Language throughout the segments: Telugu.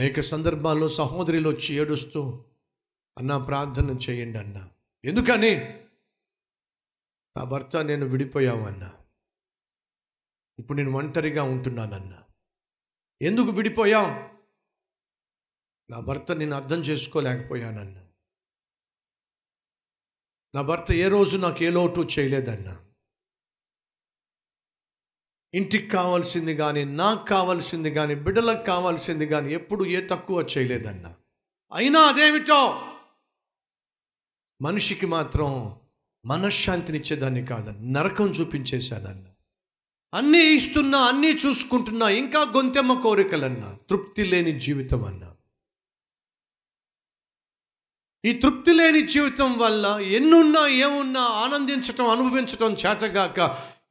అనేక సందర్భాల్లో సహోదరులు వచ్చి ఏడుస్తూ అన్న ప్రార్థన చేయండి అన్న. ఎందుకని? నా భర్త నేను విడిపోయావు అన్న. ఇప్పుడు నేను ఒంటరిగా ఉంటున్నానన్న. ఎందుకు విడిపోయావు? నా భర్త నేను అర్థం చేసుకోలేకపోయానన్న. నా భర్త ఏ రోజు నాకు ఏ లోటు చేయలేదన్నా. ఇంటికి కావాల్సింది కానీ నాకు కావాల్సింది కానీ బిడ్డలకు కావాల్సింది కానీ ఎప్పుడు ఏ తక్కువ చేయలేదన్నా. అయినా అదేమిటో? మనిషికి మాత్రం మనశ్శాంతినిచ్చేదాన్ని కాదని నరకం చూపించేశానన్న. అన్నీ ఇస్తున్నా అన్నీ చూసుకుంటున్నా ఇంకా గొంతెమ్మ కోరికలన్నా. తృప్తి లేని జీవితం అన్నా. ఈ తృప్తి లేని జీవితం వల్ల ఎన్నున్నా ఏమున్నా ఆనందించటం అనుభవించటం చేతగాక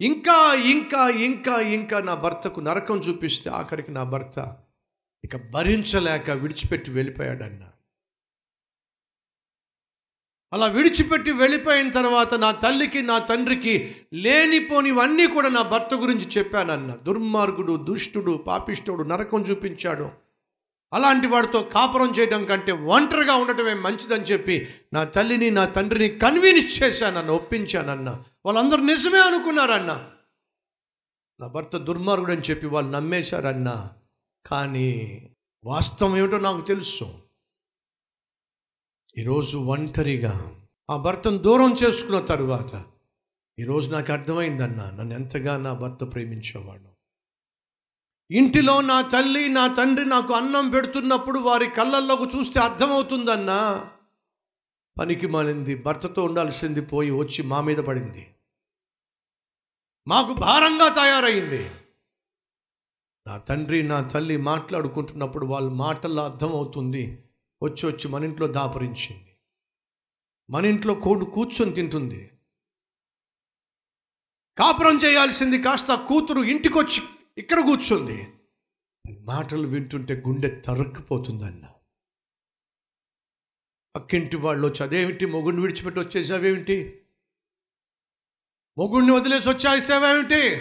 ఇంకా ఇంకా ఇంకా ఇంకా నా భర్తకు నరకం చూపిస్తే ఆఖరికి నా భర్త ఇక భరించలేక విడిచిపెట్టి వెళ్ళిపోయాడన్న. అలా విడిచిపెట్టి వెళ్ళిపోయిన తర్వాత నా తల్లికి నా తండ్రికి లేనిపోనివన్నీ కూడా నా భర్త గురించి చెప్పానన్న. దుర్మార్గుడు దుష్టుడు పాపిష్టుడు నరకం చూపించాడు. అలాంటి వాడితో కాపురం చేయడం కంటే ఒంటరిగా ఉండటమే మంచిదని చెప్పి నా తల్లిని నా తండ్రిని కన్విన్స్ చేశానన్న ఒప్పించానన్న. వాళ్ళందరూ నిజమే అనుకున్నారన్న. నా భర్త దుర్మార్గుడు అని చెప్పి వాళ్ళు నమ్మేశారన్న. కానీ వాస్తవం ఏమిటో నాకు తెలుసు. ఈరోజు ఒంటరిగా ఆ భర్తను దూరం చేసుకున్న తరువాత ఈరోజు నాకు అర్థమైందన్న నన్ను ఎంతగా నా భర్త ప్రేమించేవాడు. ఇంటిలో నా తల్లి నా తండ్రి నాకు అన్నం పెడుతున్నప్పుడు వారి కళ్ళల్లోకి చూస్తే అర్థమవుతుందన్నా. పనికి మాలింది భర్తతో ఉండాల్సింది పోయి వచ్చి మా మీద పడింది. మాకు భారంగా తయారైంది. నా తండ్రి నా తల్లి మాట్లాడుకుంటున్నప్పుడు వాళ్ళ మాటల్లో అర్థమవుతుంది. వచ్చి వచ్చి మన ఇంట్లో దాపరించింది. మన ఇంట్లో కోడు కూర్చొని తింటుంది. కాపురం చేయాల్సింది కాస్త కూతురు ఇంటికొచ్చి ఇక్కడ కూర్చుంది. మాటలు వింటుంటే గుండె తరక్కుపోతుందన్న. పక్కింటి వాళ్ళు వచ్చి అదేమిటి మొగుడిని విడిచిపెట్టి వచ్చేసావేమిటి? మొగుడిని వదిలేసి వచ్చేసావేమిటి?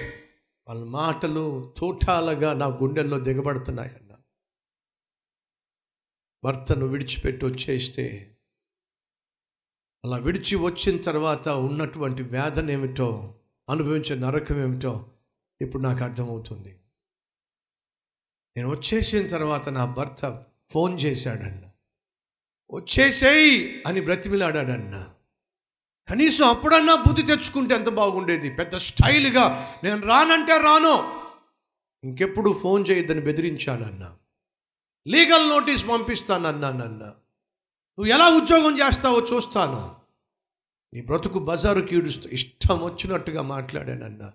వాళ్ళ మాటలు తోటాలుగా నా గుండెల్లో దిగబడుతున్నాయన్న. భర్తను విడిచిపెట్టి వచ్చేస్తే అలా విడిచి వచ్చిన తర్వాత ఉన్నటువంటి వేదన ఏమిటో అనుభవించే నరకం ఏమిటో ఇప్పుడు నాకు అర్థమవుతుంది. నేను వచ్చేసిన తర్వాత నా భర్త ఫోన్ చేశాడన్న. వచ్చేసేయి అని బ్రతిమిలాడాడన్న. కనీసం అప్పుడన్నా బుద్ధి తెచ్చుకుంటే ఎంత బాగుండేది. పెద్ద స్టైల్గా నేను రానంటే రాను. ఇంకెప్పుడు ఫోన్ చేయొద్దని బెదిరించానన్న. Legal notice పంపిస్తానన్నానన్న. నువ్వు ఎలా ఉద్యోగం చేస్తావో చూస్తాను. నీ బ్రతుకు బజారుకి ఈడుస్తూ ఇష్టం వచ్చినట్టుగా మాట్లాడానన్నా.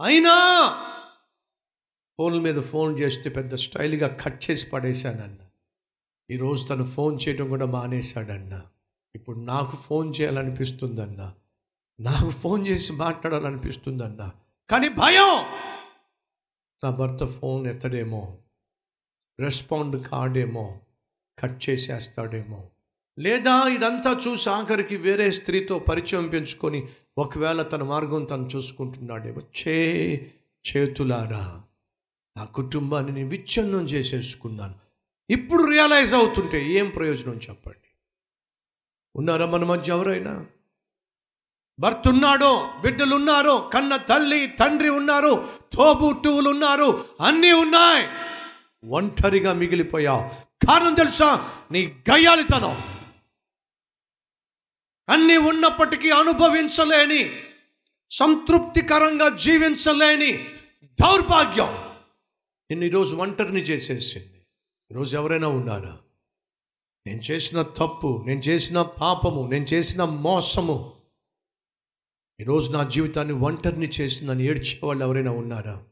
అయినా ఫోన్ మీద ఫోన్ చేస్తే పెద్ద స్టైల్గా కట్ చేసి పడేశానన్న. ఈరోజు తను ఫోన్ చేయడం కూడా మానేశాడన్న. ఇప్పుడు నాకు ఫోన్ చేయాలనిపిస్తుందన్న. నాకు ఫోన్ చేసి మాట్లాడాలనిపిస్తుందన్న. కానీ భయం! నా భర్త ఫోన్ ఎత్తడేమో రెస్పాండ్ కాడేమో కట్ చేసేస్తాడేమో. లేదా ఇదంతా చూసి ఆఖరికి వేరే స్త్రీతో పరిచయం పెంచుకొని ఒకవేళ తన మార్గం తను చూసుకుంటున్నాడేమో చే చేతులారా నా కుటుంబాన్ని నేను విచ్ఛిన్నం చేసేసుకున్నాను. ఇప్పుడు రియలైజ్ అవుతుంటే ఏం ప్రయోజనం చెప్పండి? ఉన్నారా మన మధ్య ఎవరైనా? భర్త ఉన్నాడో బిడ్డలు ఉన్నారో కన్న తల్లి తండ్రి ఉన్నారు తోబుట్టువులు ఉన్నారు అన్నీ ఉన్నాయి. ఒంటరిగా మిగిలిపోయావు. కారణం తెలుసా? నీ గయ్యాలితనం అన్నీ ఉన్నప్పటికీ అనుభవించలేని సంతృప్తికరంగా జీవించలేని దౌర్భాగ్యం నిన్ను ఈరోజు ఒంటరిని చేసేసింది. ఈరోజు ఎవరైనా ఉన్నారా? నేను చేసిన తప్పు నేను చేసిన పాపము నేను చేసిన మోసము ఈరోజు నా జీవితాన్ని ఒంటరిని చేసిందని ఏడ్చే వాళ్ళు ఎవరైనా ఉన్నారా?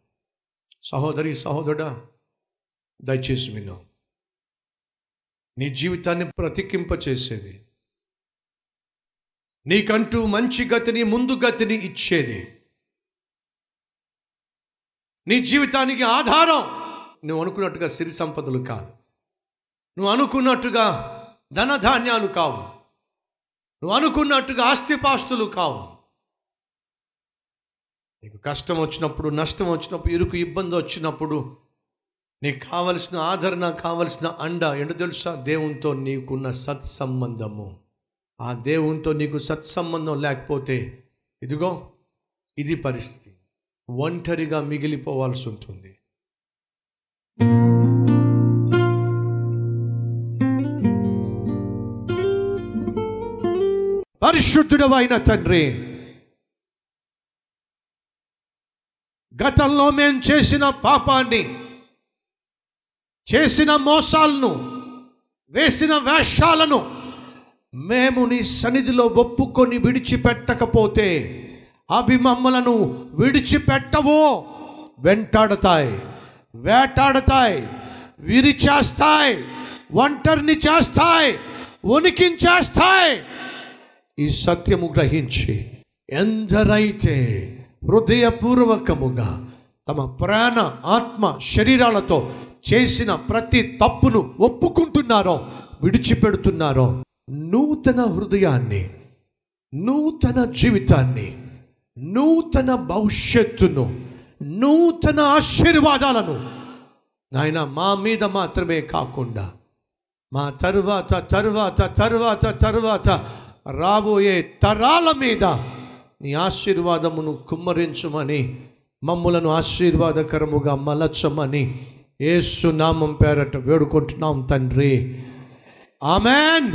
సహోదరి సహోదరుడా దయచేసి విను. నీ జీవితాన్ని ప్రతికింప చేసేది నీకంటూ మంచి గతిని ముందు గతిని ఇచ్చేది. నీ జీవితానికి ఆధారం. నువ్వు అనుకున్నట్టుగా సిరి సంపదలు కాదు. నువ్వు అనుకున్నట్టుగా ధనధాన్యాలు కావు. నువ్వు అనుకున్నట్టుగా ఆస్తిపాస్తులు కావు. నీకు కష్టం వచ్చినప్పుడు నష్టం వచ్చినప్పుడు ఇరుకు ఇబ్బంది వచ్చినప్పుడు నీకు కావలసిన ఆదరణ కావలసిన అండ ఏంటో తెలుసా? దేవునితో నీకున్న సత్సంబంధము. ఆ దేవునితో నీకు సత్సంబంధం లేకపోతే ఇదిగో ఇది పరిస్థితి. ఒంటరిగా మిగిలిపోవాల్సి ఉంటుంది. పరిశుద్ధుడమైన తండ్రి గతంలో మేము చేసిన పాపాన్ని చేసిన మోసాలను వేసిన వేషాలను మేము నీ సన్నిధిలో ఒప్పుకొని విడిచిపెట్టకపోతే అవి మమ్మలను విడిచిపెట్టవో. వెంటాడతాయి వేటాడతాయి విరిచేస్తాయి ఒంటరిని చేస్తాయి ఉనికించేస్తాయి. ఈ సత్యము గ్రహించి ఎందరైతే హృదయపూర్వకముగా తమ ప్రాణ ఆత్మ శరీరాలతో చేసిన ప్రతి తప్పును ఒప్పుకుంటున్నారో విడిచిపెడుతున్నారో నూతన హృదయాన్ని నూతన జీవితాన్ని నూతన భవిష్యత్తును నూతన ఆశీర్వాదాలను ఆయన మా మీద మాత్రమే కాకుండా మా తరువాత తరువాత తరువాత తరువాత రాబోయే తరాల మీద నీ ఆశీర్వాదమును కుమ్మరించమని మమ్ములను ఆశీర్వాదకరముగా మలచమని ఏసునామం పేరట వేడుకుంటున్నాం తండ్రి. ఆమెన్.